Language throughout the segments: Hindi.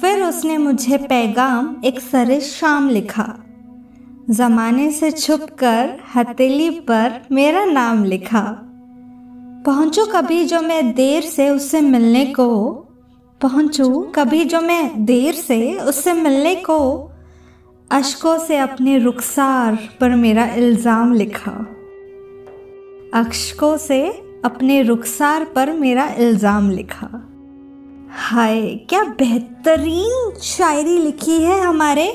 फिर उसने मुझे पैगाम एक सरे शाम लिखा। जमाने से छुपकर हथेली पर मेरा नाम लिखा। पहुंचू कभी जो मैं देर से उससे मिलने को? पहुंचू कभी जो मैं देर से उससे मिलने को? अशकों से अपने रुखसार पर मेरा इल्ज़ाम लिखा। अक्षकों से अपने रुखसार पर मेरा इल्ज़ाम लिखा। हाय, क्या बेहतरीन शायरी लिखी है हमारे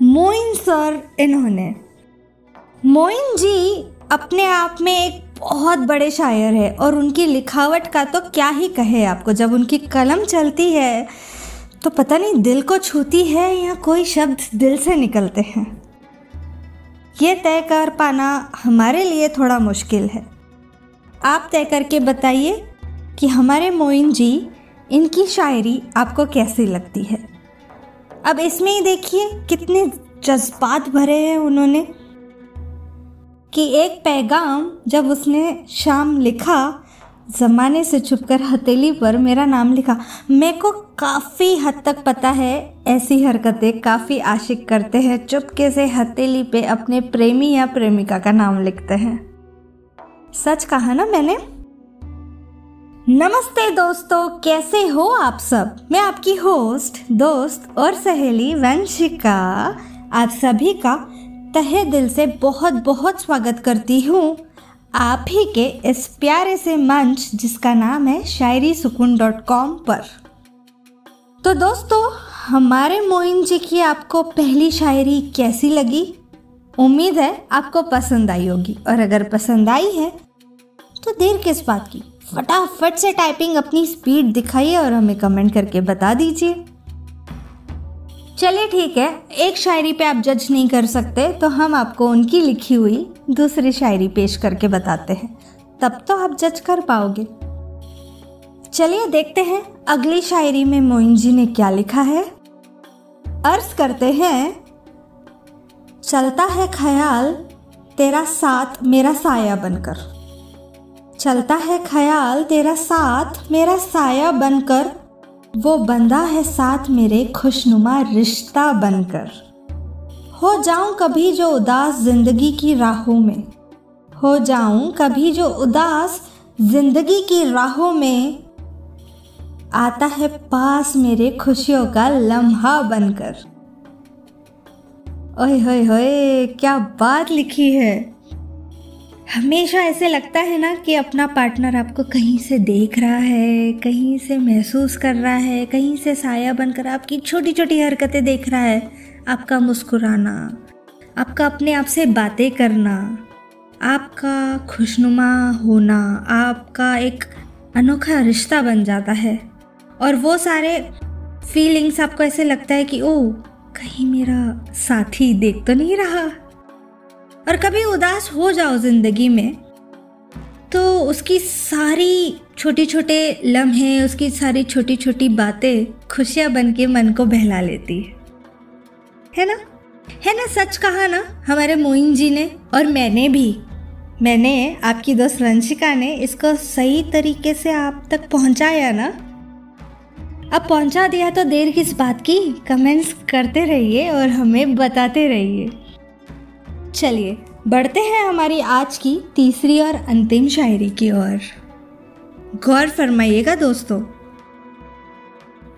मोइन सर इन्होंने। मोइन जी अपने आप में एक बहुत बड़े शायर है और उनकी लिखावट का तो क्या ही कहे आपको, जब उनकी कलम चलती है तो पता नहीं दिल को छूती है या कोई शब्द दिल से निकलते हैं। ये तय कर पाना हमारे लिए थोड़ा मुश्किल है। आप तय करके बताइए कि हमारे मोइन जी इनकी शायरी आपको कैसी लगती है? अब इसमें ही देखिए, कितने जज्बात भरे हैं उन्होंने। कि एक पैगाम जब उसने शाम लिखा, ज़माने से छुपकर हथेली पर मेरा नाम लिखा। मेरे को काफ़ी हद तक पता है, ऐसी हरकतें काफ़ी आशिक करते हैं, चुपके से हथेली पे अपने प्रेमी या प्रेमिका का नाम लिखते हैं। सच कहा ना मैंने? नमस्ते दोस्तों, कैसे हो आप सब? मैं आपकी होस्ट दोस्त और सहेली वंशिका। आप सभी का तहे दिल से बहुत बहुत स्वागत करती हूँ। आप ही के इस प्यारे से मंच, जिसका नाम है शायरी सुकून डॉट कॉम पर। तो दोस्तों, हमारे मोइन जी की आपको पहली शायरी कैसी लगी? उम्मीद है आपको पसंद आई होगी। और अगर पसंद आई है तो देर किस बात की? फटाफट से टाइपिंग अपनी स्पीड दिखाइए और हमें कमेंट करके बता दीजिए। चलिए ठीक है, एक शायरी पे आप जज नहीं कर सकते तो हम आपको उनकी लिखी हुई दूसरी शायरी पेश करके बताते हैं। तब तो आप जज कर पाओगे। चलिए देखते हैं अगली शायरी में मोइन जी ने क्या लिखा है। अर्ज़ करते हैं, चलता है ख्याल, तेरा साथ मेरा साया बनकर। चलता है ख्याल तेरा साथ, मेरा साया बनकर। वो बंदा है साथ मेरे खुशनुमा रिश्ता बनकर। हो जाऊँ कभी जो उदास ज़िंदगी की राहों में। हो जाऊँ कभी जो उदास ज़िंदगी की राहों में। आता है पास मेरे खुशियों का लम्हा बनकर। ओए होए होए, क्या बात लिखी है। हमेशा ऐसे लगता है ना कि अपना पार्टनर आपको कहीं से देख रहा है, कहीं से महसूस कर रहा है, कहीं से साया बनकर आपकी छोटी छोटी हरकतें देख रहा है। आपका मुस्कुराना, आपका अपने आप से बातें करना, आपका खुशनुमा होना, आपका एक अनोखा रिश्ता बन जाता है। और वो सारे फीलिंग्स आपको ऐसे लगता है कि ओ कहीं मेरा साथी देख तो नहीं रहा। और कभी उदास हो जाओ ज़िंदगी में तो उसकी सारी छोटी छोटे लम्हे, उसकी सारी छोटी छोटी बातें खुशियाँ बन के मन को बहला लेती है। है ना? है ना सच कहा ना? हमारे मोइन जी ने और मैंने भी, मैंने आपकी दोस्त रंशिका ने इसको सही तरीके से आप तक पहुँचाया ना? अब पहुँचा दिया तो देर किस बात की? कमेंट्स करते रहिए और हमें बताते रहिए। चलिए, बढ़ते हैं हमारी आज की तीसरी और अंतिम शायरी की ओर। गौर फरमाइएगा दोस्तों,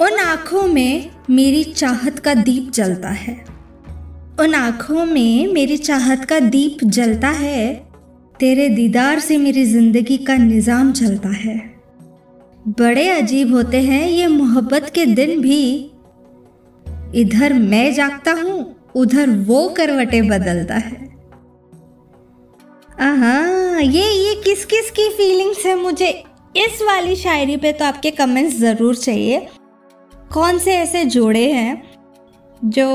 उन आँखों में मेरी चाहत का दीप जलता है। उन आँखों में मेरी चाहत का दीप जलता है, तेरे दीदार से मेरी ज़िंदगी का निज़ाम चलता है। बड़े अजीब होते हैं ये मोहब्बत के दिन भी। इधर मैं जागता हूँ, उधर वो करवटें बदलता है। हाँ ये ये किस किस की फीलिंग्स है मुझे? इस वाली शायरी पे तो आपके कमेंट्स ज़रूर चाहिए। कौन से ऐसे जोड़े हैं जो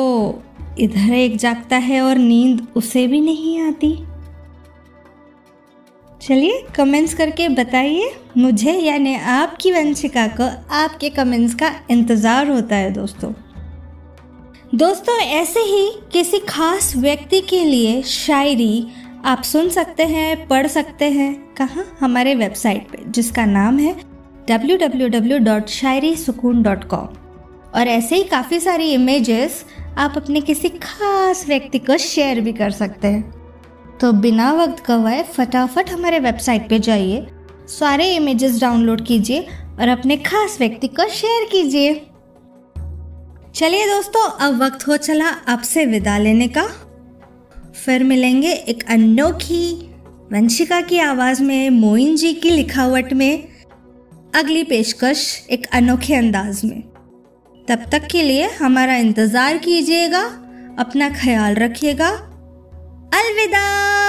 इधर एक जागता है और नींद उसे भी नहीं आती? चलिए कमेंट्स करके बताइए मुझे, यानी आपकी वंशिका को आपके कमेंट्स का इंतज़ार होता है दोस्तों। दोस्तों, ऐसे ही किसी खास व्यक्ति के लिए शायरी आप सुन सकते हैं, पढ़ सकते हैं, कहाँ? हमारे वेबसाइट पे, जिसका नाम है www.शायरीसुकून.com और ऐसे ही काफ़ी सारी इमेजेस आप अपने किसी खास व्यक्ति को शेयर भी कर सकते हैं। तो बिना वक्त गवाए, फटाफट हमारे वेबसाइट पे जाइए, सारे इमेजेस डाउनलोड कीजिए और अपने खास व्यक्ति को शेयर कीजिए। चलिए दोस्तों, अब वक्त हो चला आपसे विदा लेने का। फिर मिलेंगे एक अनोखी वंशिका की आवाज़ में, मोइन जी की लिखावट में, अगली पेशकश एक अनोखे अंदाज में। तब तक के लिए हमारा इंतज़ार कीजिएगा, अपना ख्याल रखिएगा। अलविदा!